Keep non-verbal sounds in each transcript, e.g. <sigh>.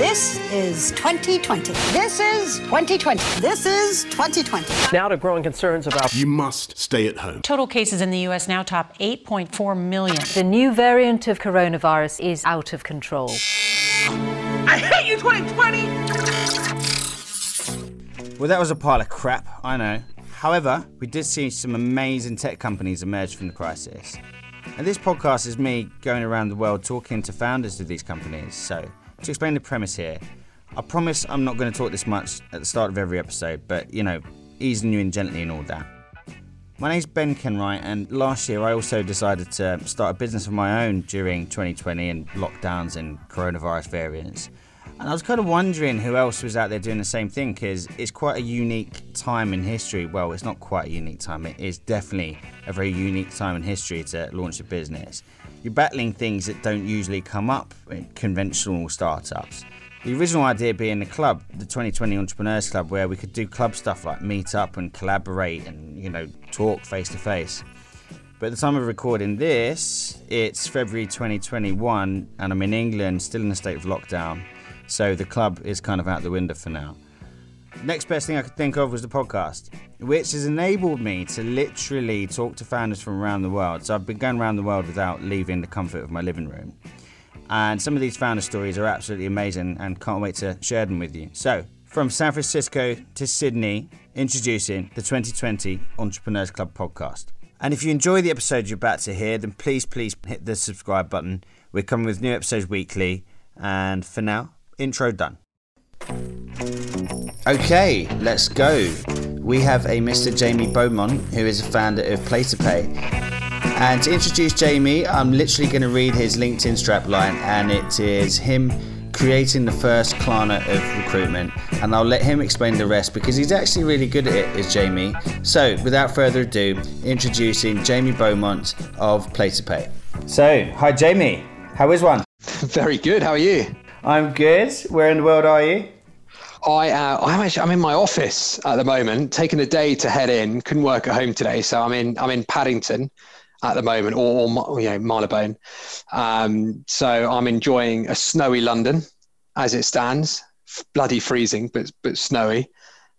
This is 2020. This is 2020. This is 2020. Now to growing concerns about You must stay at home. Total cases in the U.S. now top 8.4 million. The new variant of coronavirus is out of control. I hate you, 2020! Well, that was a pile of crap, I know. However, we did see some amazing tech companies emerge from the crisis. And this podcast is me going around the world talking to founders of these companies. So, to explain the premise here, I promise I'm not going to talk this much at the start of every episode, but you know, easing you in gently and all that. My name's Ben Kenwright, and last year I also decided to start a business of my own during 2020 and lockdowns and coronavirus variants. And I was kind of wondering who else was out there doing the same thing because it's quite a unique time in history. Well, it's not quite a unique time, it is definitely a very unique time in history to launch a business. You're battling things that don't usually come up in conventional startups. The original idea being the club, the 2020 Entrepreneurs Club, where we could do club stuff like meet up and collaborate and, you know, talk face to face. But at the time of recording this, it's February 2021 and I'm in England, still in a state of lockdown. So the club is kind of out the window for now. Next best thing I could think of was the podcast, which has enabled me to literally talk to founders from around the world. So I've been going around the world without leaving the comfort of my living room. And some of these founder stories are absolutely amazing and can't wait to share them with you. So, from San Francisco to Sydney, introducing the 2020 Entrepreneurs Club podcast. And if you enjoy the episode you're about to hear, then please, please hit the subscribe button. We're coming with new episodes weekly. And for now, intro done. Okay, let's go. We have a Mr. Jamie Beaumont, who is a founder of Playter Pay. And to introduce Jamie, I'm literally going to read his LinkedIn strapline, and it is him creating the first Klarna of recruitment. And I'll let him explain the rest because he's actually really good at it, is Jamie. So, without further ado, introducing Jamie Beaumont of Playter Pay. So, hi Jamie, how is one? <laughs> Very good. How are you? I'm good. Where in the world are you? I uh, I'm actually I'm in my office at the moment, taking a day to head in. Couldn't work at home today, so I'm in I'm in Paddington at the moment, or, or you know Marylebone. Um, so I'm enjoying a snowy London as it stands. Bloody freezing, but but snowy.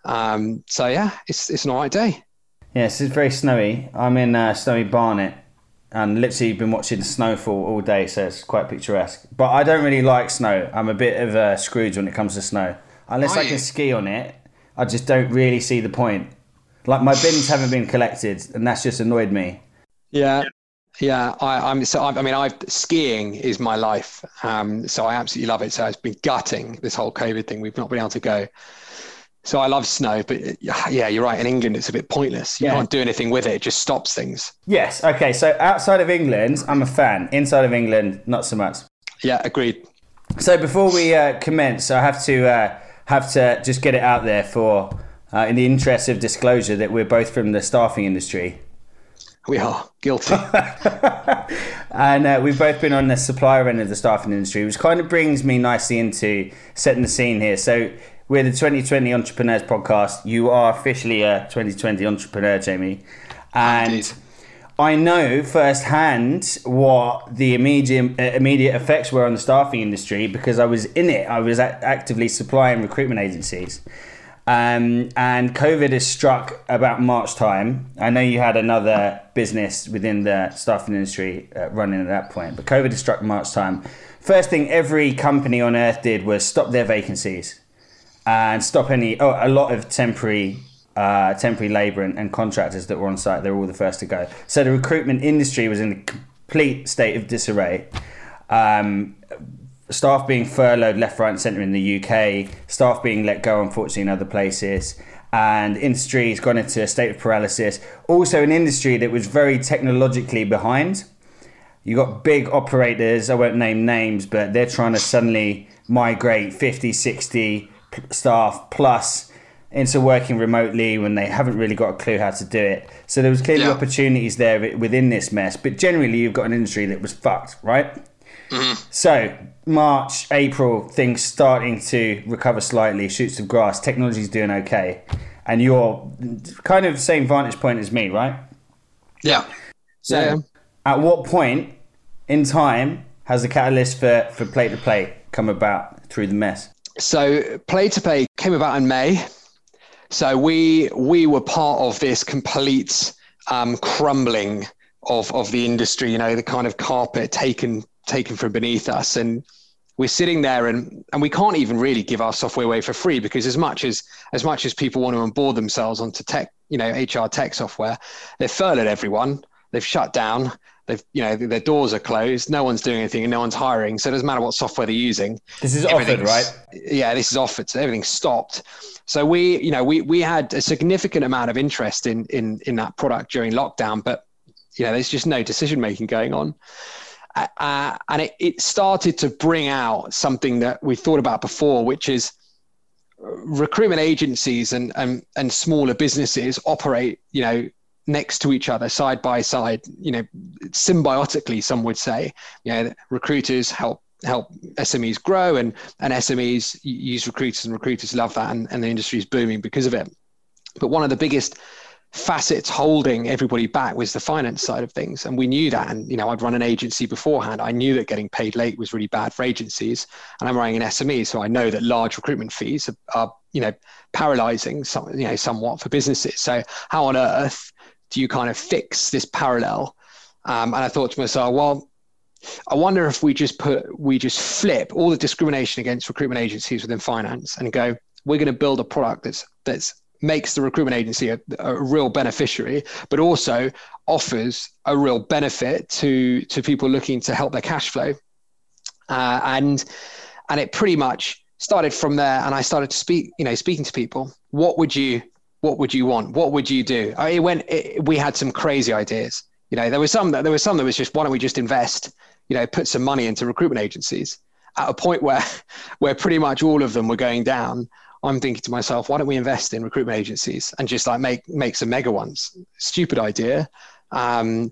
Um, so yeah, it's it's an alright day. Yes, it's very snowy. I'm in uh, snowy Barnet and literally been watching snowfall all day, so it's quite picturesque. But I don't really like snow. I'm a bit of a Scrooge when it comes to snow. Unless Are I can you? ski on it, I just don't really see the point. Like my bins haven't been collected, and that's just annoyed me. Yeah. Yeah, I, I'm so. I, I mean, I've skiing is my life, um, so I absolutely love it. So it's been gutting this whole COVID thing. We've not been able to go, so I love snow. But yeah, you're right. In England, it's a bit pointless. You Yeah. can't do anything with it. It just stops things. Yes. Okay. So outside of England, I'm a fan. Inside of England, not so much. Yeah, agreed. So before we uh, commence, I have to uh, have to just get it out there for, uh, in the interest of disclosure, that we're both from the staffing industry. We are guilty. <laughs> and uh, we've both been on the supplier end of the staffing industry, which kind of brings me nicely into setting the scene here. So, we're the 2020 Entrepreneurs podcast. You are officially a 2020 entrepreneur, Jamie. And Indeed. I know firsthand what the immediate uh, immediate effects were on the staffing industry because I was in it. I was actively supplying recruitment agencies. Um, and COVID has struck about March time. I know you had another business within the staffing industry uh, running at that point, but COVID has struck March time. First thing every company on earth did was stop their vacancies and stop any oh, a lot of temporary uh, temporary labour and, and contractors that were on site. They were all the first to go. So the recruitment industry was in a complete state of disarray. Um, staff being furloughed left, right, and centre in the UK. Staff being let go, unfortunately, in other places. And industry has gone into a state of paralysis. Also, an industry that was very technologically behind. You got big operators, I won't name names, but they're trying to suddenly migrate 50, 60 staff plus into working remotely when they haven't really got a clue how to do it. So there was clearly Yeah. opportunities there within this mess, but generally you've got an industry that was fucked, right? Mm-hmm. So March, April, things starting to recover slightly, shoots of grass, technology's doing okay. And you're kind of the same vantage point as me, right? yeah. So, Yeah. at what point in time has the catalyst for, for Playter play come about through the mess? So Playter play came about in May. So we we were part of this complete um, crumbling of of the industry. You know, the kind of carpet taken taken from beneath us, and we're sitting there and and we can't even really give our software away for free because as much as as much as people want to onboard themselves onto tech, you know, HR tech software, they've furloughed everyone, they've shut down, they've you know their doors are closed, no one's doing anything, and no one's hiring. So it doesn't matter what software they're using. This is offered, right? Yeah, this is offered. So everything's stopped. So we, you know, we we had a significant amount of interest in in in that product during lockdown, but you know, there's just no decision making going on. Uh, and it, it started to bring out something that we thought about before, which is recruitment agencies and, and, and smaller businesses operate, you know, next to each other, side by side, you know, symbiotically, some would say. You know, recruiters help help SMEs grow and, and SMEs use recruiters and recruiters love that and, and the industry is booming because of it. But one of the biggest facets holding everybody back was the finance side of things and we knew that and you know i'd run an agency beforehand i knew that getting paid late was really bad for agencies and i'm running an sme so i know that large recruitment fees are, are you know paralyzing some you know somewhat for businesses so how on earth do you kind of fix this parallel um, and i thought to myself well I wonder if we just put we just flip all the discrimination against recruitment agencies within finance and go, we're going to build a product that's that's makes the recruitment agency a, a, real beneficiary, but also offers a real benefit to to people looking to help their cash flow. Uh, and and it pretty much started from there. And I started to speak, you know, speaking to people. What would you what would you want? What would you do? I, it went. It, we had some crazy ideas. You know, there was some that there was some that was just why don't we just invest? You know, put some money into recruitment agencies at a point where <laughs> where pretty much all of them were going down I'm thinking to myself, why don't we invest in recruitment agencies and just like make make some mega ones? Stupid idea. Um,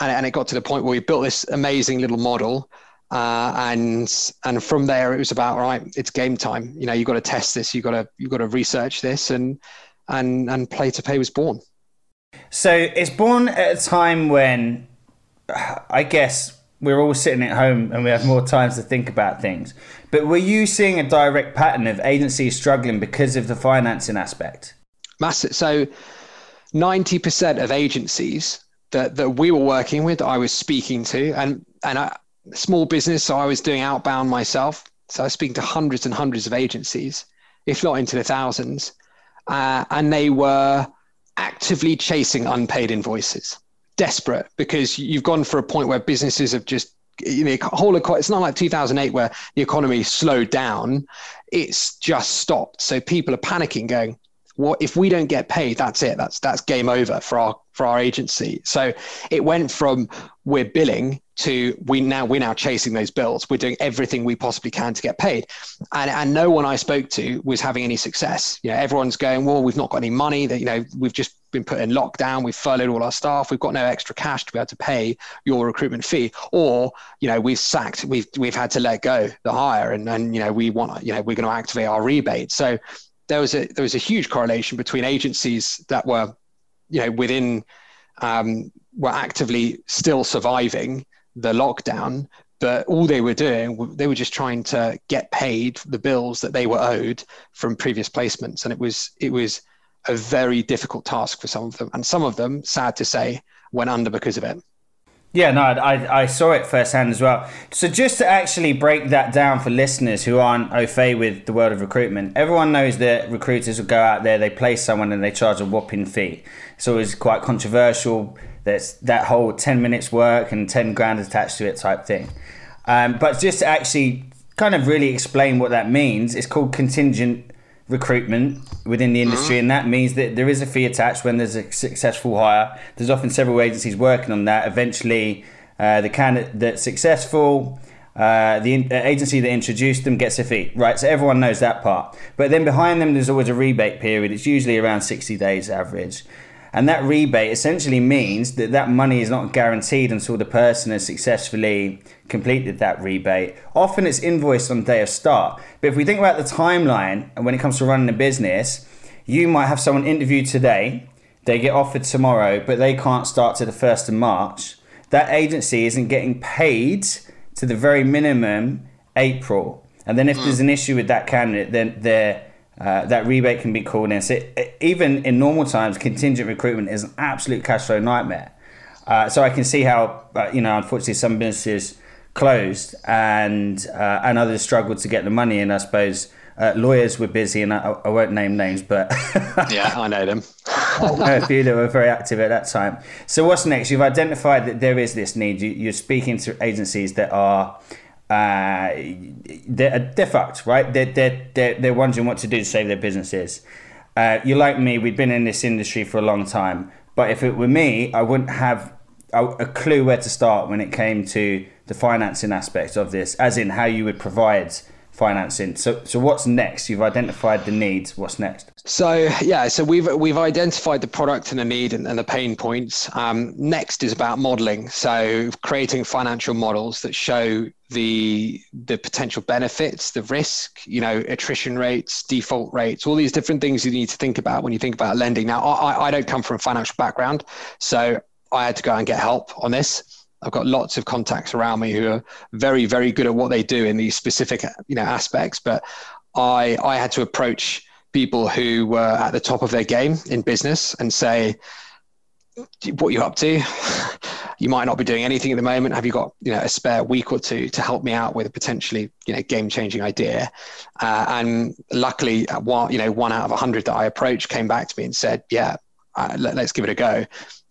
and, and it got to the point where we built this amazing little model. Uh, and and from there it was about right it's game time you know you've got to test this you've got to you've got to research this and and and Playter Pay was born so it's born at a time when i guess we're all sitting at home and we have more time to think about things. But were you seeing a direct pattern of agencies struggling because of the financing aspect? Massive. So, ninety percent of agencies that that we were working with, I was speaking to, and and I, small business. So I was doing outbound myself. So I was speaking to hundreds and hundreds of agencies, if not into the thousands, uh, and they were actively chasing unpaid invoices desperate because you've gone for a point where businesses have just you know whole it's not like 2008 where the economy slowed down it's just stopped so people are panicking going what if we don't get paid? That's it. That's that's game over for our for our agency. So it went from we're billing to we now we're now chasing those bills. We're doing everything we possibly can to get paid. And and no one i spoke to was having any success. You know everyone's going well we've not got any money that you know we've just been put in lockdown. We've furloughed all our staff. We've got no extra cash to be able to pay your recruitment fee. Or you know we've sacked we've we've had to let go the hire and and you know we want to, you know we're going to activate our rebate. So there was a there was a huge correlation between agencies that were you know within um, were actively still surviving the lockdown, but all they were doing, they were just trying to get paid the bills that they were owed from previous placements, and it was it was a very difficult task for some of them, and some of them, sad to say, went under because of it. Yeah, no, I, I saw it firsthand as well. So just to actually break that down for listeners who aren't au fait with the world of recruitment, everyone knows that recruiters will go out there, they place someone and they charge a whopping fee. It's always quite controversial there's that whole 10 minutes work and 10 grand attached to it type thing. Um, but just to actually kind of really explain what that means, it's called contingent recruitment within the industry, and that means that there is a fee attached when there's a successful hire. There's often several agencies working on that. Eventually, uh, the candidate that's successful, uh, the uh, agency that introduced them gets a fee, right? So everyone knows that part. But then behind them, there's always a rebate period. It's usually around 60 days average. And that rebate essentially means that that money is not guaranteed until the person has successfully completed that rebate. Often it's invoiced on the day of start. But if we think about the timeline and when it comes to running a business, you might have someone interviewed today, they get offered tomorrow, but they can't start to the 1st of March. That agency isn't getting paid to the very minimum April. and then if hmm. there's an issue with that candidate, then there. Uh, that rebate can be called in. So it, even in normal times, contingent recruitment is an absolute cash flow nightmare. Uh, so I can see how, uh, you know, unfortunately, some businesses closed and uh, and others struggled to get the money. And I suppose uh, lawyers were busy, and I, I won't name names, but <laughs> yeah, I know them. a few that were very active at that time. So what's next? You've identified that there is this need. You, are speaking to agencies that are. Uh, they're, they're fucked, right? They're, they're, they're, they're wondering what to do to save their businesses. Uh, you're like me, we've been in this industry for a long time. But if it were me, I wouldn't have a, a clue where to start when it came to the financing aspect of this, as in how you would provide financing. So, so what's next? You've identified the needs. What's next? So, yeah, so we've we've identified the product and the need and, and the pain points. Um, next is about modeling. So, creating financial models that show the the potential benefits, the risk, you know, attrition rates, default rates, all these different things you need to think about when you think about lending. Now, I, I don't come from a financial background, so I had to go and get help on this. I've got lots of contacts around me who are very, very good at what they do in these specific, you know, aspects. But I, I had to approach people who were at the top of their game in business and say, "What are you up to? <laughs> you might not be doing anything at the moment. Have you got, you know, a spare week or two to help me out with a potentially, you know, game-changing idea?" Uh, and luckily, one, you know, one out of a hundred that I approached came back to me and said, "Yeah, uh, let, us give it a go."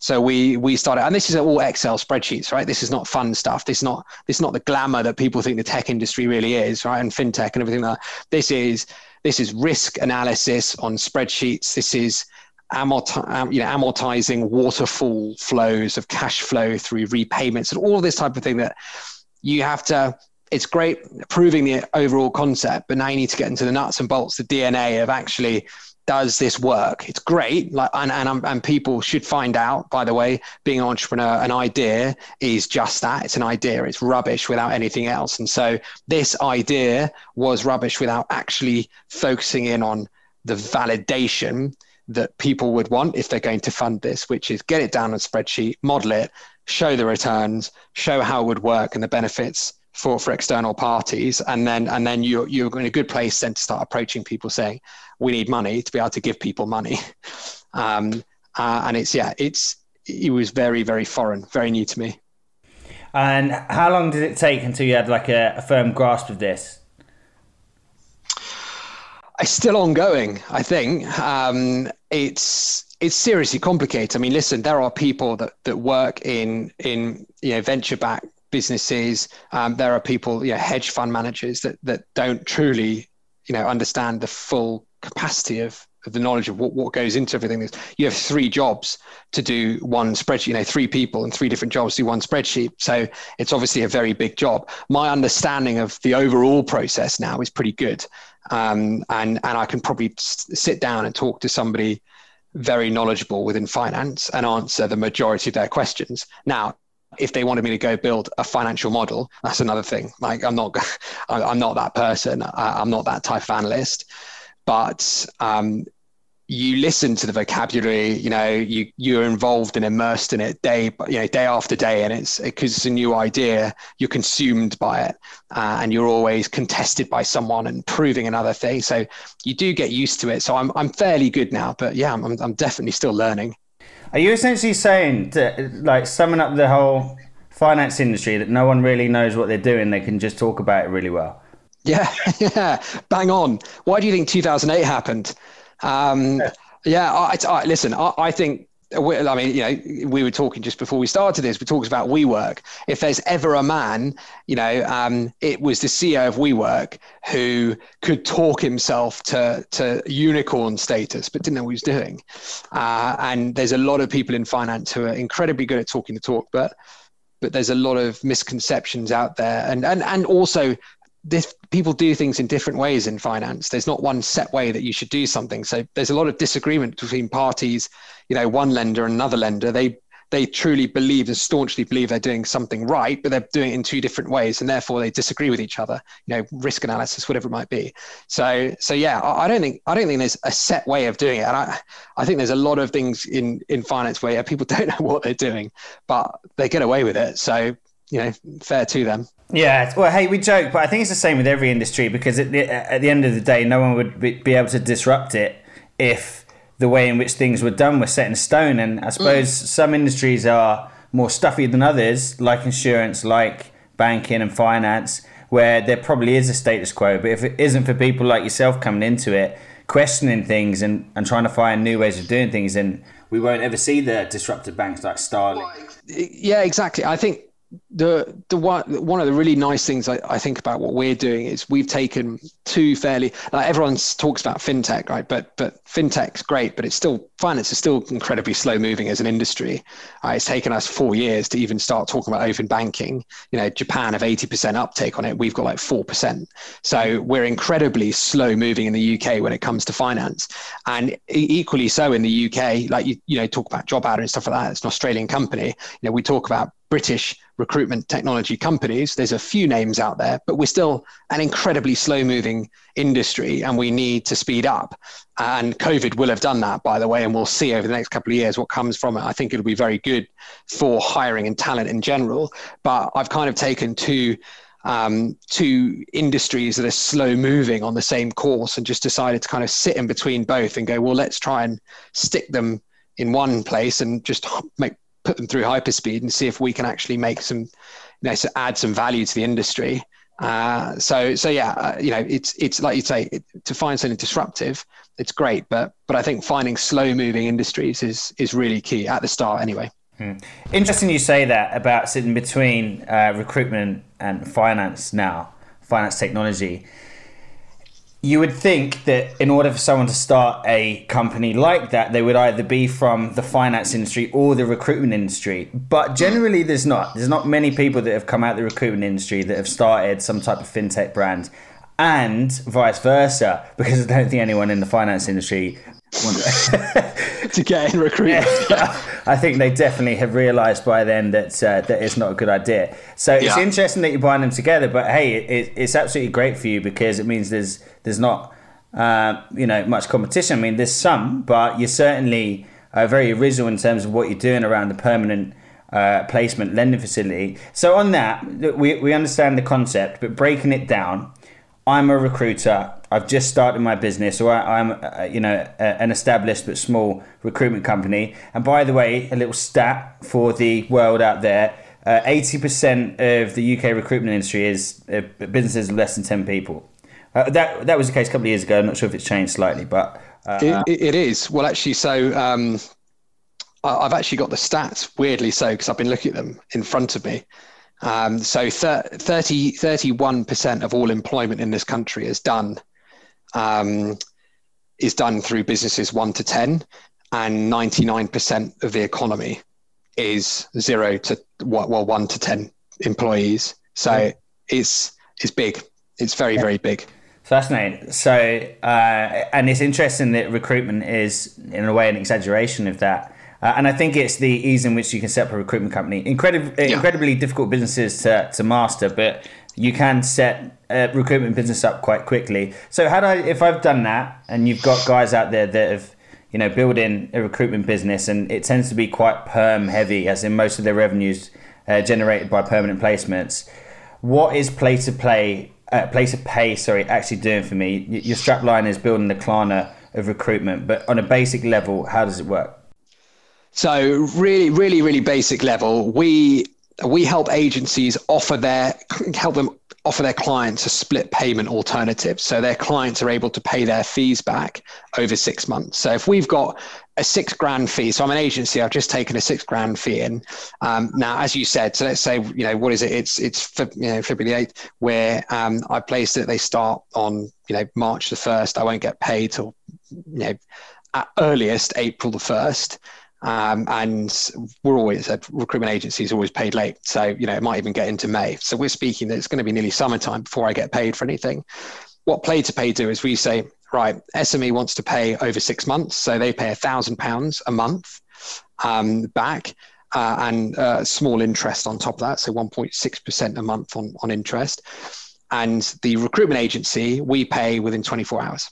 So we we started, and this is all Excel spreadsheets, right? This is not fun stuff. This is not this is not the glamour that people think the tech industry really is, right? And fintech and everything like that. This is this is risk analysis on spreadsheets. This is amorti- you know, amortizing waterfall flows of cash flow through repayments and all this type of thing that you have to it's great proving the overall concept, but now you need to get into the nuts and bolts, the DNA of actually does this work? It's great, like, and, and and people should find out. By the way, being an entrepreneur, an idea is just that. It's an idea. It's rubbish without anything else. And so this idea was rubbish without actually focusing in on the validation that people would want if they're going to fund this, which is get it down on a spreadsheet, model it, show the returns, show how it would work and the benefits for for external parties. And then and then you're you're in a good place then to start approaching people saying we need money to be able to give people money. <laughs> Um, uh, and it's yeah it's it was very very foreign very new to me. And how long did it take until you had like a, a firm grasp of this? It's still ongoing i think. Um, it's it's seriously complicated. I mean listen there are people that that work in in you know venture back businesses. Um, there are people, you know, hedge fund managers that that don't truly, you know, understand the full capacity of, of the knowledge of what, what goes into everything. You have three jobs to do one spreadsheet, you know, three people and three different jobs do one spreadsheet. So it's obviously a very big job. My understanding of the overall process now is pretty good. Um, and, and I can probably sit down and talk to somebody very knowledgeable within finance and answer the majority of their questions. Now, if they wanted me to go build a financial model, that's another thing. Like I'm not, <laughs> I'm not that person. I'm not that type of analyst. But um, you listen to the vocabulary. You know, you you're involved and immersed in it day, you know, day after day, and it's because it's a new idea. You're consumed by it, uh, and you're always contested by someone and proving another thing. So you do get used to it. So I'm I'm fairly good now, but yeah, I'm I'm definitely still learning. Are you essentially saying, to, like, summing up the whole finance industry, that no one really knows what they're doing? They can just talk about it really well. Yeah, <laughs> yeah, bang on. Why do you think 2008 happened? Um, yeah, yeah I, I, listen, I, I think I mean, you know, we were talking just before we started this. We talked about WeWork. If there's ever a man, you know, um, it was the CEO of WeWork who could talk himself to to unicorn status, but didn't know what he was doing. Uh, and there's a lot of people in finance who are incredibly good at talking the talk, but but there's a lot of misconceptions out there, and and and also this, people do things in different ways in finance. There's not one set way that you should do something. So there's a lot of disagreement between parties. You know, one lender and another lender. They they truly believe and staunchly believe they're doing something right, but they're doing it in two different ways, and therefore they disagree with each other. You know, risk analysis, whatever it might be. So, so yeah, I, I don't think I don't think there's a set way of doing it, and I, I think there's a lot of things in in finance where people <laughs> don't know what they're doing, but they get away with it. So, you know, fair to them. Yeah, well, hey, we joke, but I think it's the same with every industry because at the, at the end of the day, no one would be, able to disrupt it if the way in which things were done were set in stone. And I suppose mm. some industries are more stuffy than others, like insurance, like banking and finance, where there probably is a status quo. But if it isn't for people like yourself coming into it, questioning things and, and trying to find new ways of doing things, then we won't ever see the disruptive banks like Starling. Yeah, exactly. I think the the one one of the really nice things I, I think about what we're doing is we've taken two fairly like everyone talks about fintech right? But but fintech's great but it's still finance is still incredibly slow moving as an industry. Uh, it's taken us four years to even start talking about open banking. You know Japan have 80% uptake on it. We've got like 4% so we're incredibly slow moving in the UK when it comes to finance. And equally so in the UK like you you know talk about JobAdder and stuff like that. It's an Australian company. You know we talk about British recruitment technology companies. There's a few names out there, but we're still an incredibly slow moving industry and we need to speed up. And COVID will have done that, by the way, and we'll see over the next couple of years what comes from it. I think it'll be very good for hiring and talent in general. But I've kind of taken two. Um, two industries that are slow moving on the same course and just decided to kind of sit in between both and go, well, let's try and stick them in one place and just make put them through hyperspeed and see if we can actually make some, you know, so add some value to the industry. Uh, so, so yeah, uh, you know, it's it's like you say, it, to find something disruptive, it's great, but but I think finding slow moving industries is is really key at the start, anyway. Hmm. Interesting you say that about sitting between uh, recruitment and finance now, finance technology you would think that in order for someone to start a company like that, they would either be from the finance industry or the recruitment industry. But generally, there's not. There's not many people that have come out of the recruitment industry that have started some type of fintech brand, and vice versa. Because I don't think anyone in the finance industry <laughs> to get in recruitment. Yeah. I think they definitely have realised by then that uh, that it's not a good idea. So it's interesting that you're buying them together, but hey, it, it's absolutely great for you because it means there's there's not uh, you know much competition. I mean, there's some, but you're certainly uh, very original in terms of what you're doing around the permanent. Uh, placement lending facility. So on that, we, we understand the concept, but breaking it down, I'm a recruiter. I've just started my business, or I, am uh, you know, a, an established but small recruitment company. And by the way, a little stat for the world out there: uh, eighty uh, percent of the UK recruitment industry is uh, businesses of less than ten people. Uh, that that was the case a couple of years ago. I'm not sure if it's changed slightly, but uh, it, it is. Well, actually, so um, I've actually got the stats. Weirdly, so because I've been looking at them in front of me. Um, so 30, 31% of all employment in this country is done um, is done through businesses one to 10, and 99% of the economy is zero to well, one to 10 employees. So it's, it's big. It's very, yeah. very big. Fascinating. So, uh, and it's interesting that recruitment is, in a way, an exaggeration of that. Uh, and I think it's the ease in which you can set up a recruitment company. Incredib- yeah. Incredibly difficult businesses to, to master, but you can set a recruitment business up quite quickly. So, how do I, if I've done that, and you've got guys out there that have, you know, building a recruitment business, and it tends to be quite perm heavy, as in most of their revenues uh, generated by permanent placements. What is Playter play, uh, Playter Pay? Sorry, actually doing for me? Your strapline is building the Klarna of recruitment, but on a basic level, how does it work? So really, really, really basic level, we we help agencies offer their help them offer their clients a split payment alternative. So their clients are able to pay their fees back over six months. So if we've got a six grand fee so i'm an agency i've just taken a six grand fee in. Um, now as you said so let's say you know what is it? It's it's you know february 8th where um, i placed it they start on you know march the 1st i won't get paid till you know at earliest april the 1st um, and we're always at recruitment agencies always paid late. So, you know, it might even get into May. So we're speaking that it's going to be nearly summertime before I get paid for anything. What Playter Pay do is we say, right, SME wants to pay over six months. So they pay a thousand pounds a month um, back. Uh, and uh, small interest on top of that, so 1.6% a month on, on interest. And the recruitment agency, we pay within 24 hours.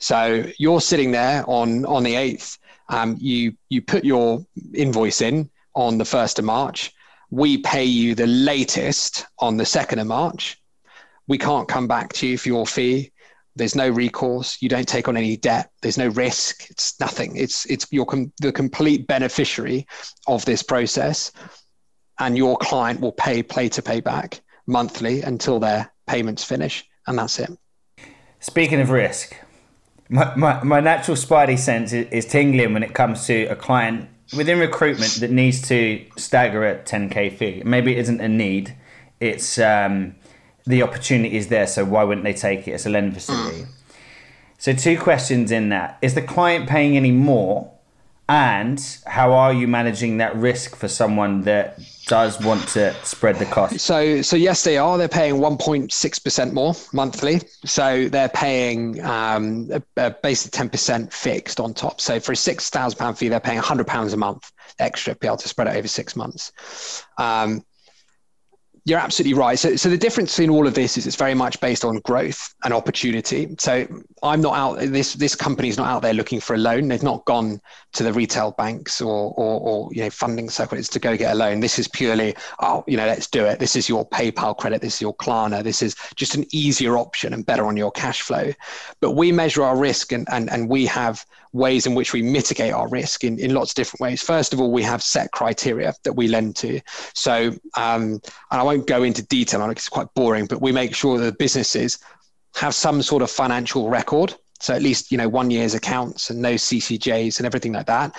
So you're sitting there on, on the 8th um, you you put your invoice in on the first of March. we pay you the latest on the 2nd of March. We can't come back to you for your fee. There's no recourse. You don't take on any debt. There's no risk. It's nothing. It's it's you're com- the complete beneficiary of this process, and your client will pay Playter Pay back monthly until their payments finish, and that's it. Speaking of risk, my, my, my natural spidey sense is, is tingling when it comes to a client within recruitment that needs to stagger at 10k fee. Maybe it isn't a need. It's um, the opportunity is there, so why wouldn't they take it as a lending facility? So two questions in that: Is the client paying any more, and how are you managing that risk for someone that does want to spread the cost? So, so yes, they are. They're paying 1.6 percent more monthly. So they're paying um, a, a basic 10 percent fixed on top. So for a six thousand pound fee, they're paying 100 pounds a month extra to be able to spread it over six months. Um, you're absolutely right. So, so the difference in all of this is it's very much based on growth and opportunity. So I'm not out. This this company is not out there looking for a loan. They've not gone to the retail banks or or, or you know funding circuits to go get a loan. This is purely oh you know let's do it. This is your PayPal credit. This is your Klarna. This is just an easier option and better on your cash flow. But we measure our risk and and and we have ways in which we mitigate our risk in, in lots of different ways. First of all, we have set criteria that we lend to. So, um, and I won't go into detail on it because it's quite boring, but we make sure that businesses have some sort of financial record. So at least, you know, one year's accounts and no CCJs and everything like that.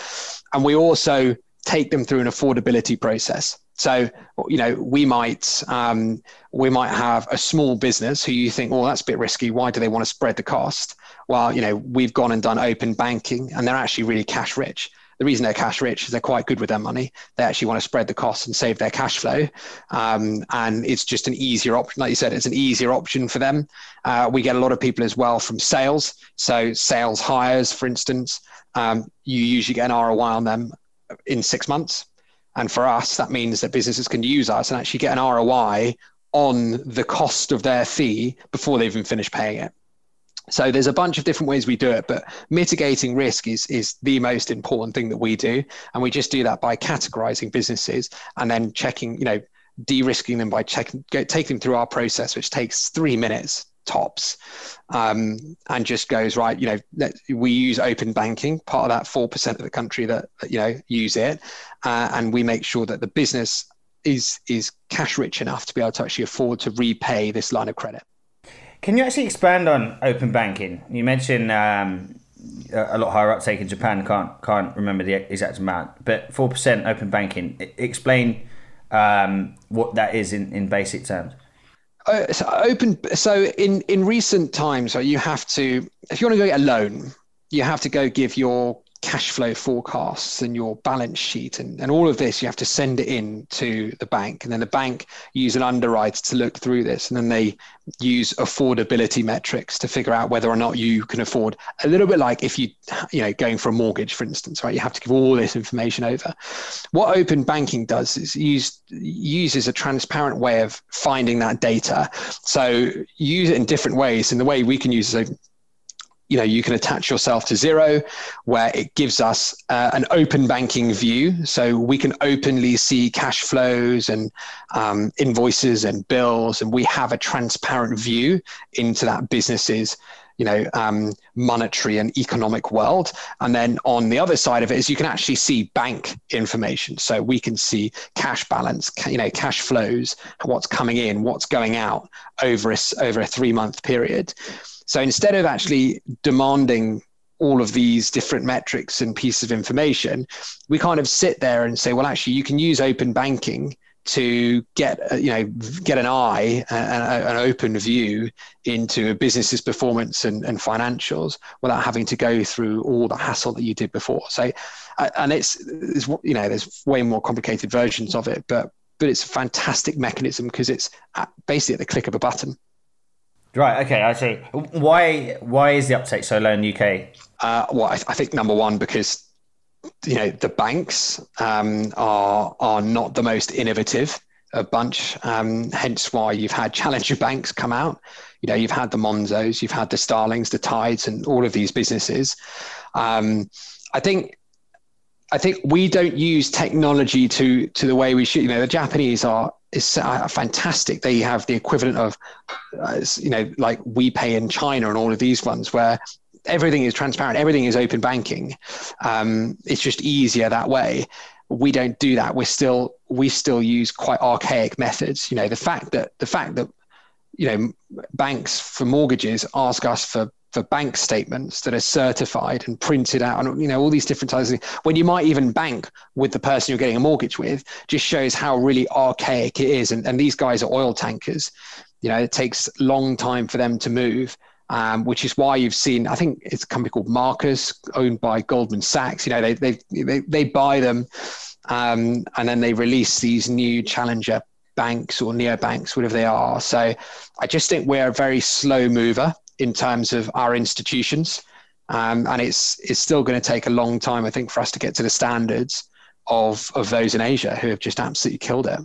And we also take them through an affordability process. So, you know, we might um, we might have a small business who you think, oh, that's a bit risky. Why do they want to spread the cost? Well, you know, we've gone and done open banking, and they're actually really cash rich. The reason they're cash rich is they're quite good with their money. They actually want to spread the costs and save their cash flow, um, and it's just an easier option. Like you said, it's an easier option for them. Uh, we get a lot of people as well from sales. So sales hires, for instance, um, you usually get an ROI on them in six months and for us, that means that businesses can use us and actually get an ROI on the cost of their fee before they've even finished paying it. So there's a bunch of different ways we do it, but mitigating risk is is the most important thing that we do, and we just do that by categorizing businesses and then checking, you know, de-risking them by checking, taking them through our process, which takes three minutes tops um, and just goes right you know we use open banking part of that 4% of the country that you know use it. Uh, and we make sure that the business is is cash rich enough to be able to actually afford to repay this line of credit can you actually expand on open banking you mentioned um, a lot higher uptake in japan can't can't remember the exact amount but 4% open banking explain um, what that is in, in basic terms uh, so open. So in in recent times, you have to if you want to go get a loan, you have to go give your cash flow forecasts and your balance sheet and, and all of this you have to send it in to the bank. And then the bank use an underwriter to look through this. And then they use affordability metrics to figure out whether or not you can afford a little bit like if you you know going for a mortgage for instance right? You have to give all this information over. What open banking does is use uses a transparent way of finding that data. So use it in different ways. And the way we can use it you know you can attach yourself to Xero where it gives us uh, an open banking view. So we can openly see cash flows and um, invoices and bills and we have a transparent view into that business's you know um, monetary and economic world. And then on the other side of it is you can actually see bank information. So we can see cash balance you know cash flows what's coming in what's going out over a, over a three month period. So instead of actually demanding all of these different metrics and pieces of information, we kind of sit there and say, well, actually, you can use open banking to get uh, you know get an eye and an open view into a business's performance and, and, financials without having to go through all the hassle that you did before so uh, and it's, it's you know there's way more complicated versions of it but but it's a fantastic mechanism because it's basically at the click of a button Right. Okay. I see. Why? Why is the uptake so low in the UK? Uh, well, I, I, think number one because you know the banks um, are are not the most innovative a bunch. Um, hence why you've had challenger <laughs> banks come out. You know, you've had the Monzos, you've had the Starlings, the Tides, and all of these businesses. Um, I think I think we don't use technology to to the way we should. You know, the Japanese are is fantastic. They have the equivalent of, uh, you know, like WePay in China and all of these ones where everything is transparent, everything is open banking. Um, it's just easier that way. We don't do that. We're still we still use quite archaic methods. You know, the fact that the fact that you know banks for mortgages ask us for for bank statements that are certified and printed out and you know all these different types of when you might even bank with the person you're getting a mortgage with just shows how really archaic it is and, and these guys are oil tankers you know it takes long time for them to move um, which is why you've seen i think it's a company called marcus owned by goldman sachs you know they they they, they buy them um, and then they release these new challenger banks or neobanks whatever they are so i just think we're a very slow mover in terms of our institutions. Um, and it's it's still going to take a long time, I think, for us to get to the standards of of those in Asia who have just absolutely killed it.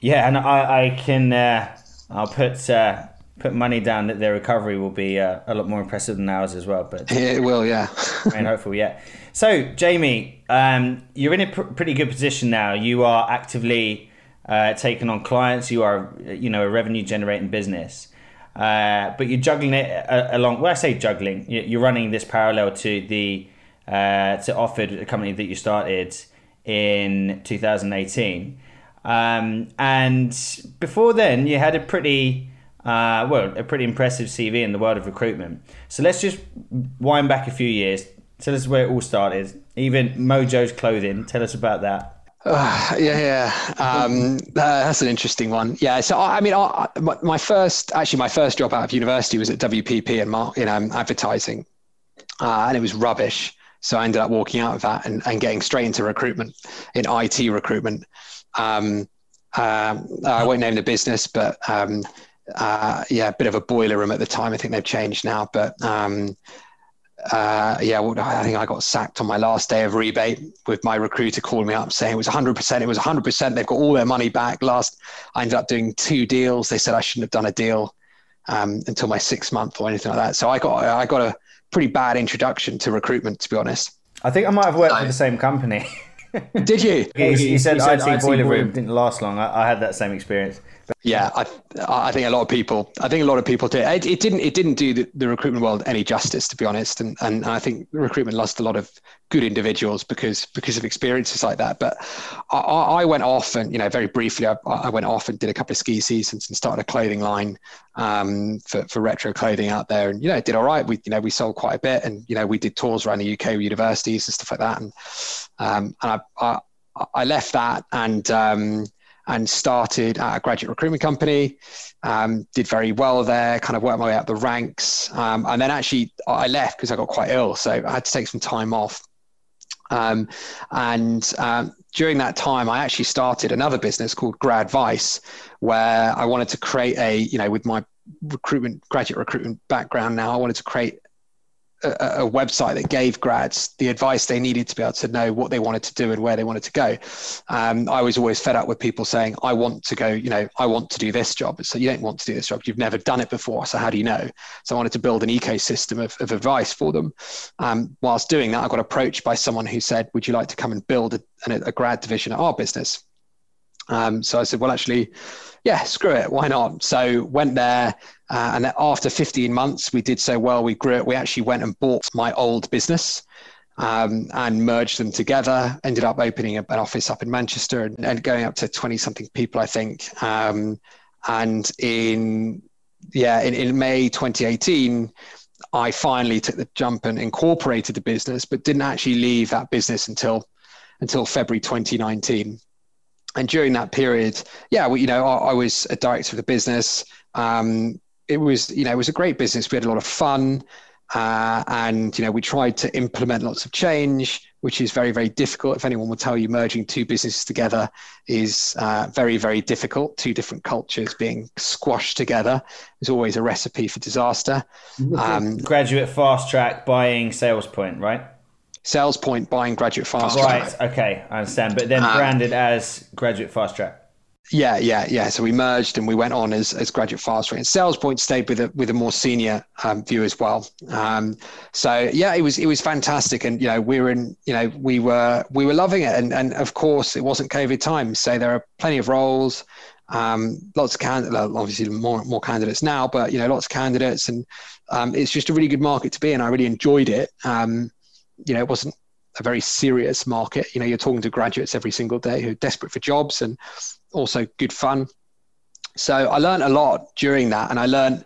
Yeah, and I, I can uh, I'll put uh, put money down that their recovery will be uh, a lot more impressive than ours as well. But it will, yeah. <laughs> and hopeful, yeah. So, Jamie, um, you're in a pr- pretty good position now. You are actively uh, taking on clients. You are, you know, a revenue generating business. Uh, but you're juggling it uh, along. Well, I say juggling. You're running this parallel to the uh, to Offered, a company that you started in 2018. Um, and before then, you had a pretty uh, well, a pretty impressive CV in the world of recruitment. So let's just wind back a few years. Tell us where it all started. Even Mojo's clothing. Tell us about that. Uh, yeah, yeah. Um, uh, that's an interesting one. Yeah. So, I, I mean, I, my first, actually, my first job out of university was at WPP and mark, you know, advertising, uh, and it was rubbish. So I ended up walking out of that and, and getting straight into recruitment, in IT recruitment. Um, um, I won't name the business, but um, uh, yeah, a bit of a boiler room at the time. I think they've changed now, but um, uh, yeah, well, I think I got sacked on my last day of rebate with my recruiter calling me up saying it was 100%. It was 100%. They've got all their money back. Last, I ended up doing two deals. They said I shouldn't have done a deal um, until my six month or anything like that. So I got I got a pretty bad introduction to recruitment, to be honest. I think I might have worked for the same company. Did you? <laughs> you, you said, you said IT boiler room didn't last long. I, I had that same experience. Yeah, I, I think a lot of people. I think a lot of people did. It, it didn't. It didn't do the, the, recruitment world any justice, to be honest. And, and I think recruitment lost a lot of good individuals because because of experiences like that. But I, I went off and you know very briefly, I, I, went off and did a couple of ski seasons and started a clothing line um, for for retro clothing out there. And you know, it did all right. We you know we sold quite a bit, and you know we did tours around the UK with universities and stuff like that. And um, and I, I I left that and. Um, and started at a graduate recruitment company. Um, did very well there, kind of worked my way up the ranks. Um, and then actually, I left because I got quite ill. So I had to take some time off. Um, and um, during that time, I actually started another business called Gradvice, where I wanted to create a, you know, with my recruitment, graduate recruitment background now, I wanted to create a, website that gave grads the advice they needed to be able to know what they wanted to do and where they wanted to go. Um, I was always fed up with people saying, I want to go, you know, I want to do this job. So you don't want to do this job. You've never done it before. So how do you know? So I wanted to build an ecosystem of, of advice for them. Um, whilst doing that, I got approached by someone who said, would you like to come and build a, a grad division at our business? Um, so I said, well, actually, yeah, screw it, why not? So went there, uh, and after 15 months, we did so well, we grew it. We actually went and bought my old business. Um, and merged them together. Ended up opening an office up in Manchester and, and going up to 20 something people, I think. Um, and in yeah, in, in May 2018, I finally took the jump and incorporated the business, but didn't actually leave that business until until February 2019 and during that period, yeah, well, you know, I, I, was a director of the business. Um, it was, you know, it was a great business. We had a lot of fun, uh, and you know, we tried to implement lots of change, which is very, very difficult. If anyone will tell you, merging two businesses together is uh, very, very difficult. Two different cultures being squashed together is always a recipe for disaster. Um, Graduate fast track buying sales point, right? Sales Point buying Graduate Fast Track. Right, okay, I understand. But then um, branded as Graduate Fast Track. Yeah, yeah, yeah. So we merged and we went on as, as graduate fast track. And sales Point stayed with a with a more senior um, view as well. Um, so yeah, it was it was fantastic, and you know we were in you know we were we were loving it, and and of course it wasn't COVID time, so there are plenty of roles, um, lots of candidates, obviously more more candidates now, but you know lots of candidates, and um, it's just a really good market to be in. I really enjoyed it. Um, you know, it wasn't a very serious market. You know, you're talking to graduates every single day who are desperate for jobs and also good fun. So I learned a lot during that, and I learned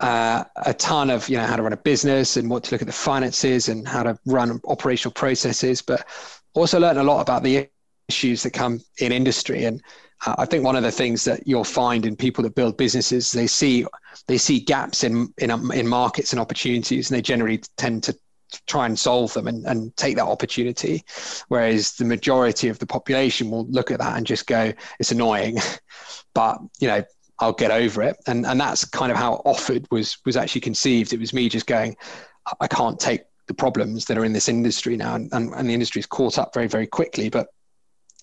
uh, a ton of you know how to run a business and what to look at the finances and how to run operational processes, but also learned a lot about the issues that come in industry. And uh, I think one of the things that you'll find in people that build businesses, they see they see gaps in in in markets and opportunities, and they generally tend to try and solve them and, and take that opportunity. Whereas the majority of the population will look at that and just go, it's annoying, <laughs> but you know, I'll get over it. And and that's kind of how Offered was was actually conceived. It was me just going, I can't take the problems that are in this industry now, and, and, and the industry's caught up very, very quickly. But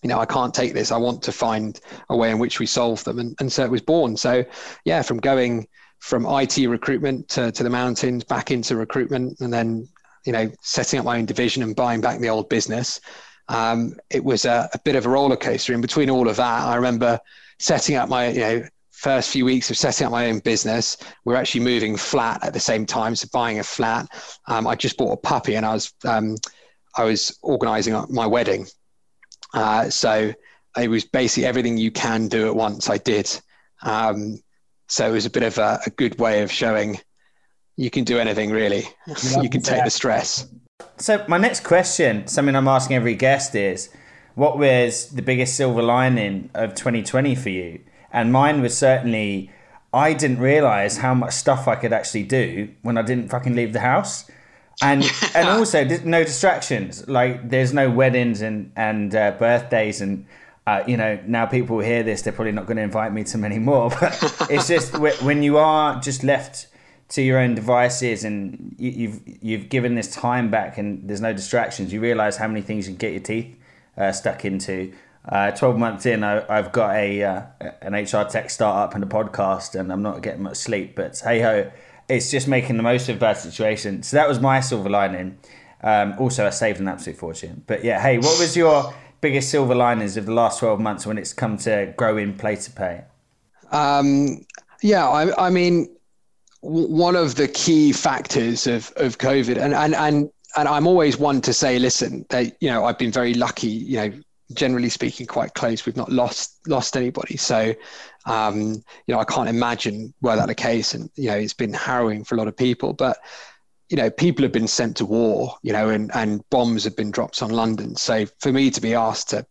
you know, I can't take this. I want to find a way in which we solve them. And, and so it was born. So yeah, from going from IT recruitment to, to the mountains back into recruitment and then you know, setting up my own division and buying back the old business. Um, it was a, a, bit of a roller coaster. In between all of that, I remember setting up my, you know, first few weeks of setting up my own business. We are actually moving flat at the same time, so buying a flat. Um, I just bought a puppy, and I was um, I was organising my wedding. Uh, so it was basically everything you can do at once. I did. Um, so it was a bit of a, a good way of showing you can do anything really. you can take the stress. So my next question, something I'm asking every guest is, what was the biggest silver lining of 2020 for you? And mine was certainly I didn't realize how much stuff I could actually do when I didn't fucking leave the house. And <laughs> and also no distractions. Like there's no weddings and and uh, birthdays and uh, you know now people hear this they're probably not going to invite me to many more. <laughs> But it's just when you are just left to your own devices and you, have you've given this time back and there's no distractions. You realize how many things you can get your teeth uh, stuck into. Uh, 12 months in I, have got a uh, an hr tech startup and a podcast and i'm not getting much sleep but hey ho it's just making the most of a bad situation. So that was my silver lining. Um, also i saved an absolute fortune. But yeah hey what was your biggest silver linings of the last 12 months when it's come to growing Playter Pay um, yeah I, I mean one of the key factors of, of COVID. And, and, and, and I'm always one to say, listen, that, you know, I've been very lucky, you know, generally speaking, quite close. We've not lost, lost anybody. So, um, you know, I can't imagine were that the case. And, you know, it's been harrowing for a lot of people, but, you know, people have been sent to war, you know, and, and bombs have been dropped on London. So for me to be asked to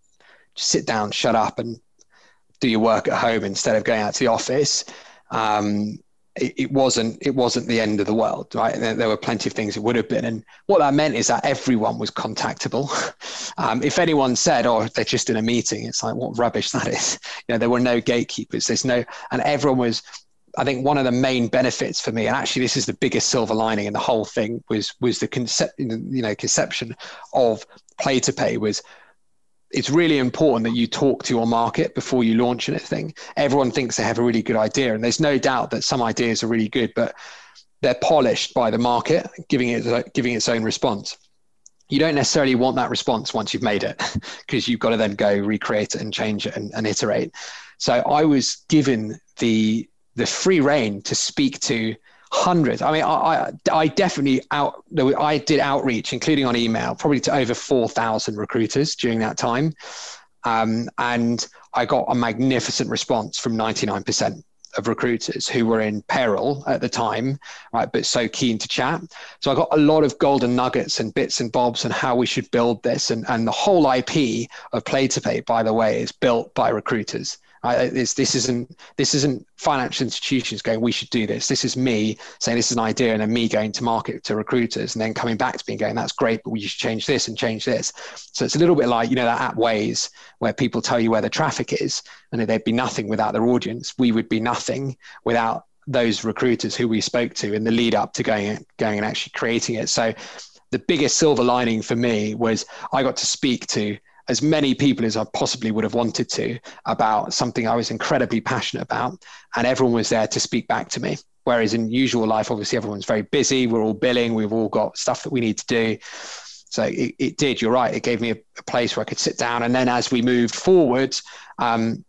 sit down, shut up and do your work at home instead of going out to the office, um, it, it, wasn't it wasn't the end of the world, right? There, there, were plenty of things it would have been, and what that meant is that everyone was contactable. <laughs> Um, if anyone said, "Oh, they're just in a meeting," it's like what rubbish that is. <laughs> You know, there were no gatekeepers. There's no, and everyone was. I think one of the main benefits for me, and actually this is the biggest silver lining in the whole thing, was was the concept, you know, conception of Playter Pay was it's really important that you talk to your market before you launch anything. Everyone thinks they have a really good idea, and there's no doubt that some ideas are really good, but they're polished by the market, giving it giving its own response. You don't necessarily want that response once you've made it, <laughs> because you've got to then go recreate it and change it and, and iterate. So I was given the the free reign to speak to hundreds. I mean, I, I definitely out. I did outreach, including on email, probably to over four thousand recruiters during that time, um, and I got a magnificent response from ninety nine percent of recruiters who were in peril at the time, right, but so keen to chat. So I got a lot of golden nuggets and bits and bobs and how we should build this, and and the whole IP of Playter Pay, by the way, is built by recruiters. I, this, this isn't this isn't financial institutions going we should do this. This is me saying this is an idea, and then me going to market to recruiters, and then coming back to and going that's great, but we should change this and change this. So it's a little bit like you know that app Waze where people tell you where the traffic is, and they'd be nothing without their audience. We would be nothing without those recruiters who we spoke to in the lead up to going going and actually creating it. So the biggest silver lining for me was I got to speak to as many people as I possibly would have wanted to about something I was incredibly passionate about, and everyone was there to speak back to me. Whereas in usual life, obviously everyone's very busy. We're all billing. We've all got stuff that we need to do. So it, it did. You're right. It gave me a, a, place where I could sit down. And then as we moved forward, um,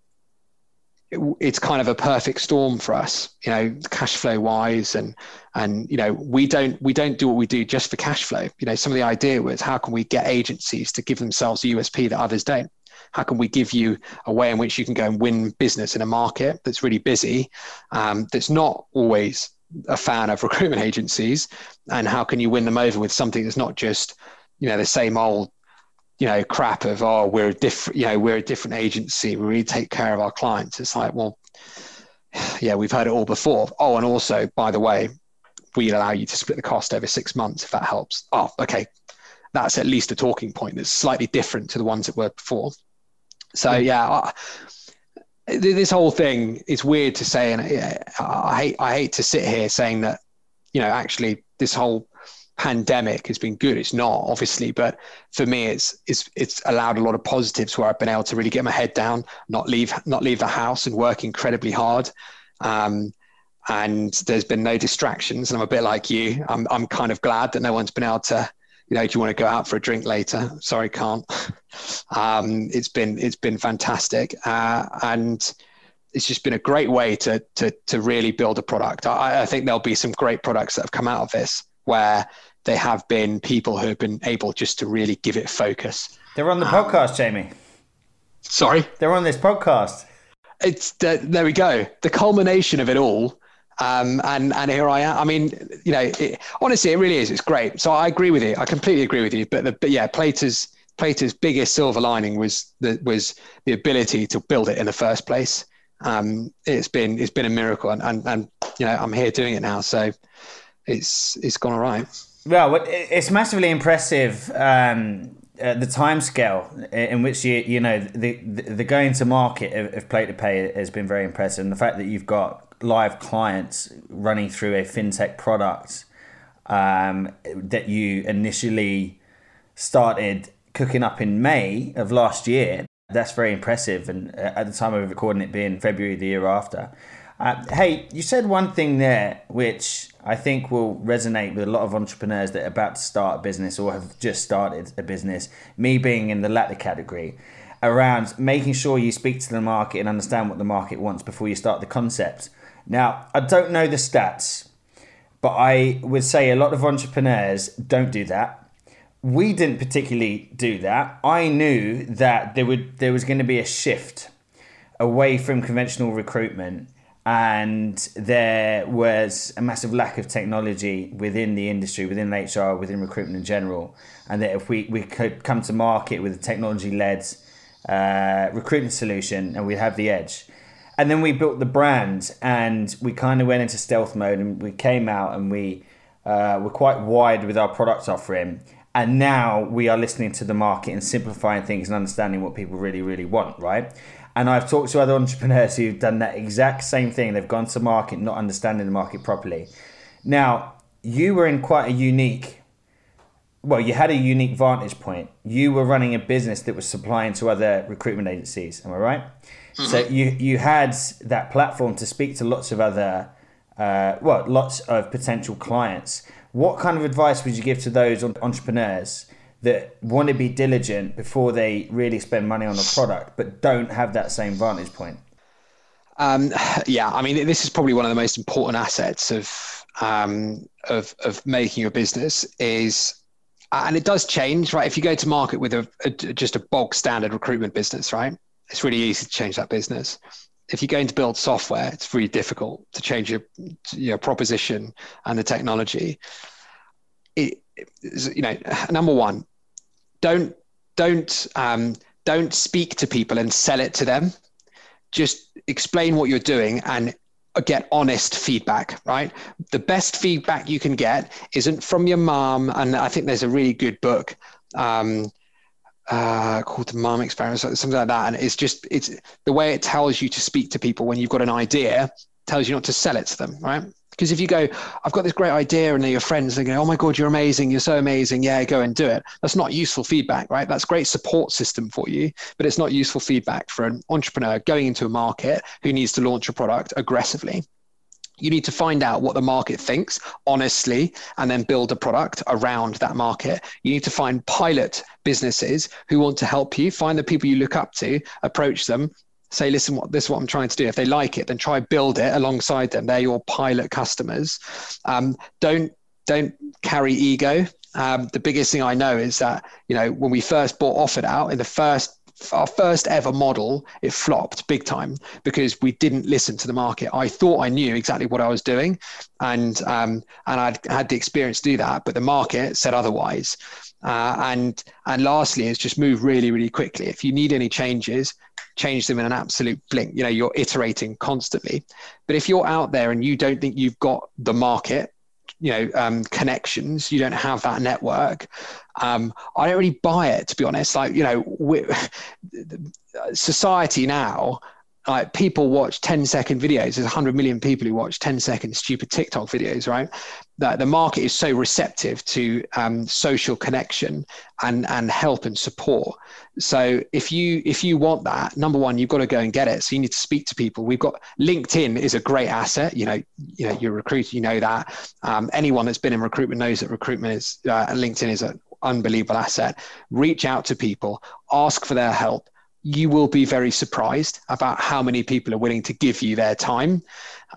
it's kind of a perfect storm for us, you know, cash flow wise, and and you know we don't we don't do what we do just for cash flow. You know, some of the idea was how can we get agencies to give themselves a USP that others don't. How can we give you a way in which you can go and win business in a market that's really busy, um, that's not always a fan of <laughs> recruitment agencies, and how can you win them over with something that's not just you know the same old you know crap of oh we're a different you know we're a different agency. We really take care of our clients. It's like well <sighs> yeah we've heard it all before. Oh and also by the way we allow you to split the cost over six months if that helps. Oh okay. That's at least a talking point. That's slightly different to the ones that were before. So mm. yeah I, this whole thing is weird to say and I hate I hate to sit here saying that you know actually this whole pandemic has been good. It's not obviously, but for me, it's it's it's allowed a lot of positives where I've been able to really get my head down, not leave not leave the house, and work incredibly hard. Um, and there's been no distractions. And I'm a bit like you. I'm I'm kind of glad that no one's been able to. You know, do you want to go out for a drink later? Sorry, can't. <laughs> Um, it's been it's been fantastic, uh, and it's just been a great way to to to really build a product. I, I think there'll be some great products that have come out of this where they have been people who have been able just to really give it focus. They're on the um, podcast, Jamie. Sorry, they're on this podcast. It's the, there we go. The culmination of it all. Um, and and here I am. I mean, you know, it, honestly, it really is. It's great. So I agree with you. I completely agree with you. But the, but yeah, Plato's Playter's biggest silver lining was the was the ability to build it in the first place. Um, it's been it's been a miracle, and, and and you know, I'm here doing it now. So it's it's gone all right. Well, it's massively impressive. Um, uh, the time scale in which you you know the the, going to market of, Playter Pay has been very impressive, and the fact that you've got live clients running through a fintech product um, that you initially started cooking up in May of last year. That's very impressive, and uh, at the time of recording it being February the year after. Uh, hey, you said one thing there which I think will resonate with a lot of entrepreneurs that are about to start a business or have just started a business. Me being in the latter category, around making sure you speak to the market and understand what the market wants before you start the concept. Now, I don't know the stats, but I would say a lot of entrepreneurs don't do that. We didn't particularly do that. I knew that there would there was going to be a shift away from conventional recruitment and there was a massive lack of technology within the industry, within HR, within recruitment in general, and that if we, we could come to market with a technology led uh, recruitment solution and we'd have the edge. And then we built the brand and we kind of went into stealth mode and we came out and we uh, were quite wide with our product offering. And now we are listening to the market and simplifying things and understanding what people really, really want, right? And I've talked to other entrepreneurs who've done that exact same thing. They've gone to market not understanding the market properly. Now, you were in quite a unique, well, you had a unique vantage point. You were running a business that was supplying to other recruitment agencies. Am I right? Mm-hmm. So you you had that platform to speak to lots of other, uh, well, lots of potential clients. What kind of advice would you give to those entrepreneurs that want to be diligent before they really spend money on a product, but don't have that same vantage point? Um, yeah, I mean, this is probably one of the most important assets of um, of of making your business is, and it does change, right? If you go to market with a, a just a bog standard recruitment business, right, it's really easy to change that business. If you're going to build software, it's really difficult to change your your proposition and the technology. It, you know, number one, don't don't um, don't speak to people and sell it to them. Just explain what you're doing and get honest feedback, right? The best feedback you can get isn't from your mom. And I think there's a really good book um, uh, called the Mom Experiment, something like that. And it's just, it's the way it tells you to speak to people when you've got an idea, tells you not to sell it to them, right? Because if you go, I've got this great idea, and your friends, they go, Oh my God, you're amazing. You're so amazing. Yeah, go and do it. That's not useful feedback, right? That's great support system for you, but it's not useful feedback for an entrepreneur going into a market who needs to launch a product aggressively. You need to find out what the market thinks honestly and then build a product around that market. You need to find pilot businesses who want to help you, find the people you look up to, approach them, say, listen, what this is what I'm trying to do. If they like it, then try build it alongside them. They're your pilot customers. Um, don't don't carry ego. Um, the biggest thing I know is that you know when we first bought Offered Out in the first our first ever model, it flopped big time because we didn't listen to the market. I thought I knew exactly what I was doing, and um, and I'd had the experience to do that, but the market said otherwise. Uh, and and lastly, is just move really really quickly. If you need any changes, change them in an absolute blink. You know, you're iterating constantly. But if you're out there and you don't think you've got the market, you know, um, connections, you don't have that network. Um, I don't really buy it, to be honest. Like, you know, <laughs> society now like people watch 10 second videos. There's 100 million people who watch 10 second stupid tiktok videos right? That the market is so receptive to um, social connection and and help and support. So if you if you want that number one you've got to go and get it. So you need to speak to people. We've got linkedin is a great asset. You know you know you're a recruiter you know that. Um, anyone that's been in recruitment knows that recruitment is uh, linkedin is an unbelievable asset. Reach out to people. Ask for their help you will be very surprised about how many people are willing to give you their time,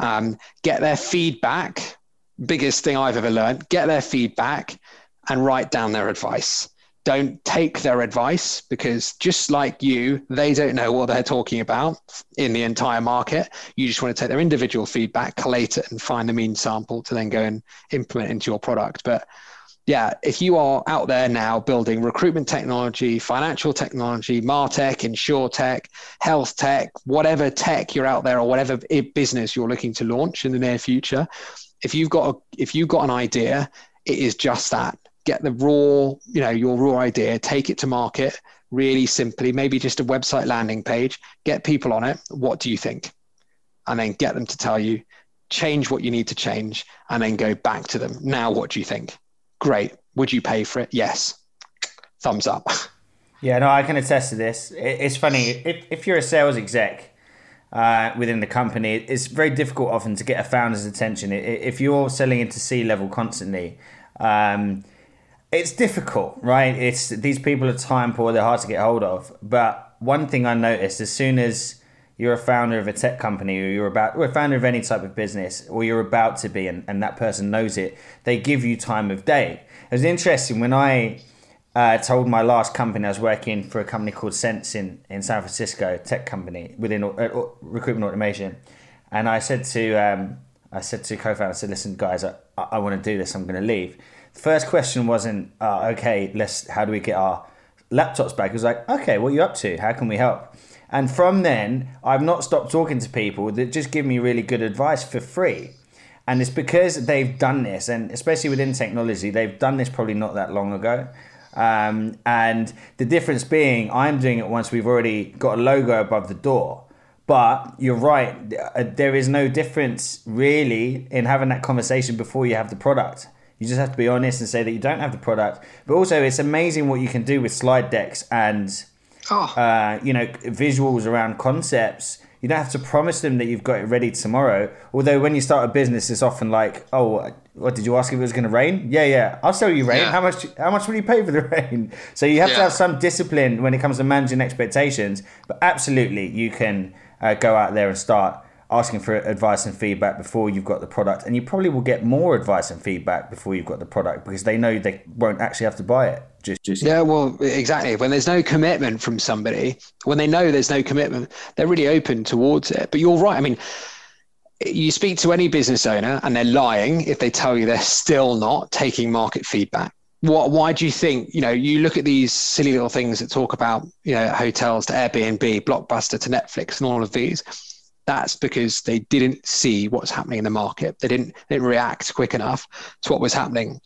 um, get their feedback. Biggest thing I've ever learned get their feedback and write down their advice. Don't take their advice because just like you, they don't know what they're talking about in the entire market. You just want to take their individual feedback, collate it, and find the mean sample to then go and implement into your product. But yeah, if you are out there now building recruitment technology, financial technology, martech, insurtech, health tech, whatever tech you're out there or whatever business you're looking to launch in the near future, if you've got a, if you've got an idea, it is just that. Get the raw, you know, your raw idea, take it to market really simply, maybe just a website landing page, get people on it. What do you think? And then get them to tell you, change what you need to change, and then go back to them. Now, what do you think? Great. Would you pay for it? Yes. Thumbs up. Yeah, no, I can attest to this. It's funny if, if you're a sales exec uh, within the company, it's very difficult often to get a founder's attention. If you're selling into C level constantly, um, it's difficult, right? It's these people are time poor; they're hard to get hold of. But one thing I noticed as soon as you're a founder of a tech company or you're about or a founder of any type of business or you're about to be and, and that person knows it they give you time of day. It was interesting when i uh, told my last company i was working for a company called sense in, in san francisco tech company within uh, recruitment automation and i said to um, i said to co-founder i said listen guys i, I want to do this i'm going to leave. The first question wasn't uh, okay let's how do we get our laptops back it was like okay what are you up to how can we help and from then, I've not stopped talking to people that just give me really good advice for free. And it's because they've done this, and especially within technology, they've done this probably not that long ago. Um, and the difference being, I'm doing it once we've already got a logo above the door. But you're right, uh, there is no difference really in having that conversation before you have the product. You just have to be honest and say that you don't have the product. But also, it's amazing what you can do with slide decks and oh. uh, you know, visuals around concepts. You don't have to promise them that you've got it ready tomorrow. Although when you start a business, it's often like, oh, what did you ask if it was going to rain? Yeah, yeah, I'll sell you rain. Yeah. How much? How much will you pay for the <laughs> rain? So you have yeah. to have some discipline when it comes to managing expectations. But absolutely, you can uh, go out there and start asking for advice and feedback before you've got the product. And you probably will get more advice and feedback before you've got the product because they know they won't actually have to buy it. Just, just yeah well exactly. When there's no commitment from somebody when they know there's no commitment they're really open towards it. But you're right. I mean you speak to any business owner and they're lying if they tell you they're still not taking market feedback. What why do you think you know you look at these silly little things that talk about you know hotels to airbnb blockbuster to netflix and all of these that's because they didn't see what's happening in the market. They didn't, they didn't react quick enough to what was happening.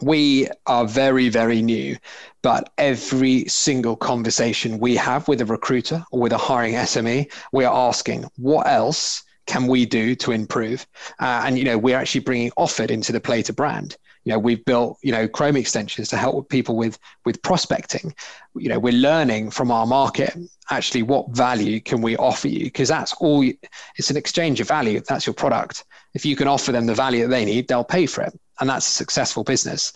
We are very, very new, but every single conversation we have with a recruiter or with a hiring SME, we are asking, what else can we do to improve? Uh, and you know, we're actually bringing Offered into the Playter brand. You know, we've built you know Chrome extensions to help people with with prospecting. You know, we're learning from our market actually what value can we offer you because that's all. You, it's an exchange of value. That's your product. If you can offer them the value that they need, they'll pay for it, and that's a successful business.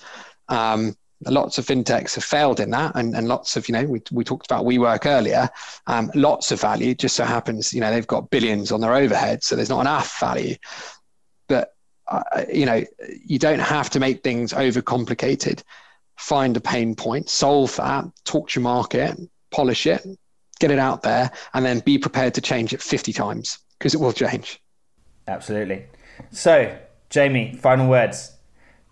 Um, lots of fintechs have failed in that and, and lots of you know we, we talked about WeWork earlier um, lots of value just so happens you know they've got billions on their overhead so there's not enough value you know you don't have to make things overcomplicated. Find a pain point solve that talk to your market polish it get it out there and then be prepared to change it 50 times because it will change. Absolutely. So jamie final words.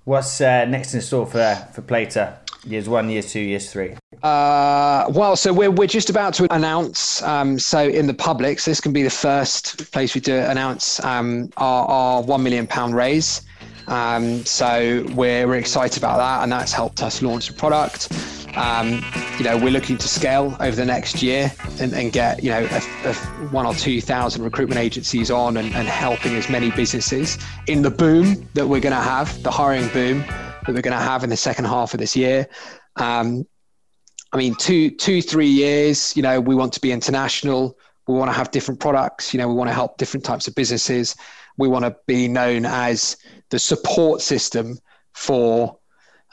What's uh, next in store for for Playter? Years one, years two, years three. Uh, well, so we're we're just about to announce. Um, so in the public, so this can be the first place we do announce um, our, our one million pound raise. Um, so we're, we're excited about that, and that's helped us launch the product. Um, you know, we're looking to scale over the next year and, and get, you know, a, a one or 2,000 recruitment agencies on and, and helping as many businesses in the boom that we're going to have, the hiring boom that we're going to have in the second half of this year. Um, I mean, two, two, three years, you know, we want to be international. We want to have different products. You know, we want to help different types of businesses. We want to be known as the support system for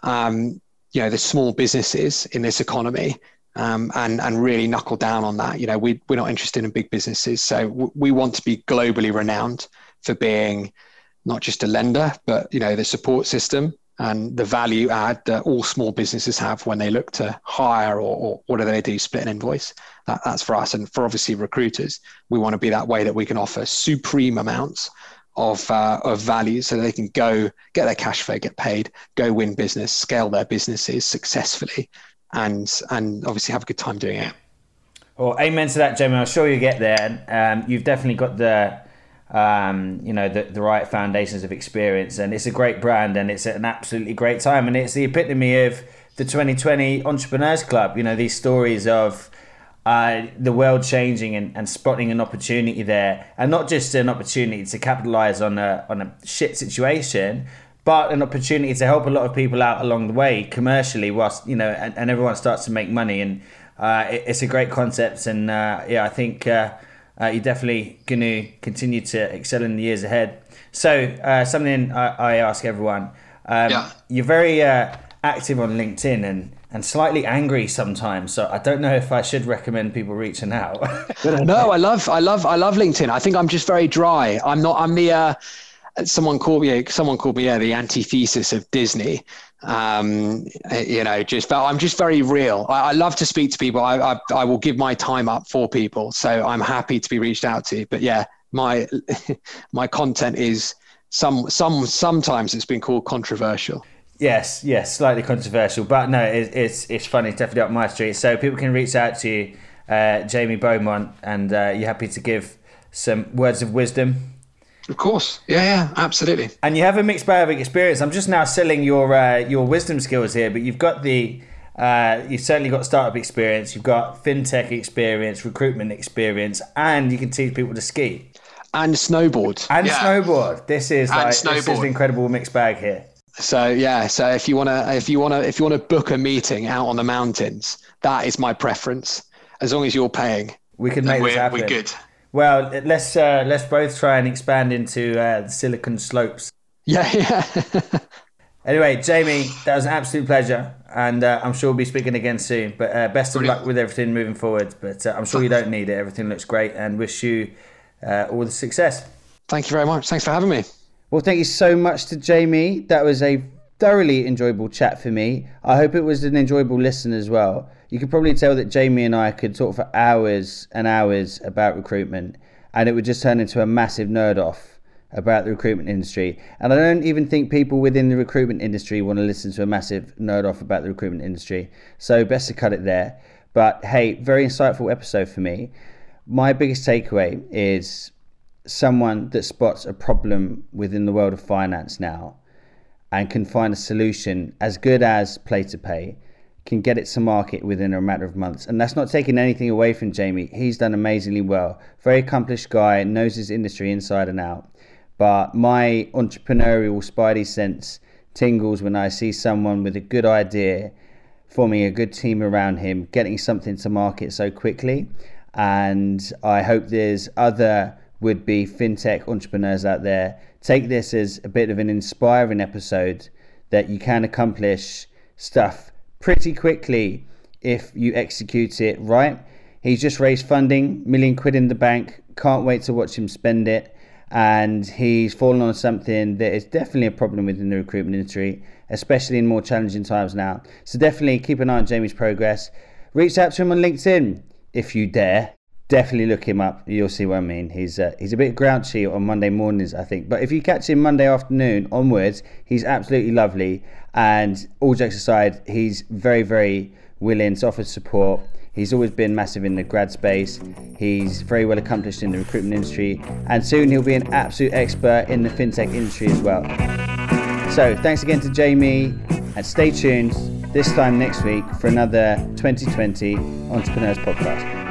um, you know the small businesses in this economy um, and and really knuckle down on that. You know, we we're not interested in big businesses, so w- we want to be globally renowned for being not just a lender, but you know the support system and the value add that all small businesses have when they look to hire or, or they do, split an invoice. That, that's for us, and for obviously recruiters, we want to be that way that we can offer supreme amounts of uh, of value so they can go get their cash flow, get paid, go win business, scale their businesses successfully, and and obviously have a good time doing it. Well, amen to that, Jamie. I'm sure you get there. Um, you've definitely got the um, you know the, the right foundations of experience, and it's a great brand, and it's an absolutely great time, and it's the epitome of the 2020 Entrepreneurs Club. You know these stories of uh, the world changing and, and spotting an opportunity there, and not just an opportunity to capitalize on a on a shit situation, but an opportunity to help a lot of people out along the way commercially, whilst you know, and, and everyone starts to make money. And uh, it, it's a great concept, and uh, yeah, I think uh, uh, you're definitely going to continue to excel in the years ahead. So uh, something I, I, ask everyone: um, yeah. you're very active on LinkedIn and and slightly angry sometimes. So I don't know if I should recommend people reaching out. <laughs> no, I love, I love, I love LinkedIn. I think I'm just very dry. I'm not. I'm the. Uh, someone called me. Someone called me. Yeah, the antithesis of Disney. Um, you know, just. But I'm just very real. I, I love to speak to people. I, I, I will give my time up for people. So I'm happy to be reached out to. But yeah, my <laughs> my content is some some sometimes it's been called controversial. Yes, yes, slightly controversial, but no, it, it's it's funny, it's definitely up my street. So people can reach out to you, uh, Jamie Beaumont, and uh, you're happy to give some words of wisdom. Of course, yeah, yeah, absolutely. And you have a mixed bag of experience. I'm just now selling your uh, your wisdom skills here, but you've got the uh, you've certainly got startup experience, you've got fintech experience, recruitment experience, and you can teach people to ski and snowboard and yeah. snowboard. This is and like snowboard. this is an incredible mixed bag here. So yeah, so if you wanna if you wanna if you wanna book a meeting out on the mountains, that is my preference. As long as you're paying, we can make this happen. We're good. Well, let's uh, let's both try and expand into uh, the Silicon Slopes. Yeah, <laughs> yeah. anyway, Jamie, that was an absolute pleasure, and uh, I'm sure we'll be speaking again soon. But uh, best of Brilliant. luck with everything moving forward. But uh, I'm sure you don't need it. Everything looks great, and wish you uh, all the success. Thank you very much. Thanks for having me. Well, thank you so much to Jamie. That was a thoroughly enjoyable chat for me. I hope it was an enjoyable listen as well. You could probably tell that Jamie and I could talk for hours and hours about recruitment, and it would just turn into a massive nerd off about the recruitment industry. And I don't even think people within the recruitment industry want to listen to a massive nerd off about the recruitment industry. So, best to cut it there. But hey, very insightful episode for me. My biggest takeaway is someone that spots a problem within the world of finance now and can find a solution as good as Playter Pay can get it to market within a matter of months. And that's not taking anything away from Jamie. He's done amazingly well. Very accomplished guy, knows his industry inside and out. But my entrepreneurial spidey sense tingles when I see someone with a good idea, forming a good team around him, getting something to market so quickly. And I hope there's other would be fintech entrepreneurs out there. Take this as a bit of an inspiring episode that you can accomplish stuff pretty quickly if you execute it right. He's just raised funding, million quid in the bank. Can't wait to watch him spend it. And he's fallen on something that is definitely a problem within the recruitment industry, especially in more challenging times now. So definitely keep an eye on Jamie's progress. Reach out to him on LinkedIn if you dare. Definitely look him up. You'll see what I mean. He's uh, he's a bit grouchy on Monday mornings, I think. But if you catch him Monday afternoon onwards, he's absolutely lovely. And all jokes aside, he's very very willing to offer support. He's always been massive in the grad space. He's very well accomplished in the recruitment industry, and soon he'll be an absolute expert in the fintech industry as well. So, thanks again to Jamie, and stay tuned this time next week for another 2020 Entrepreneurs Podcast.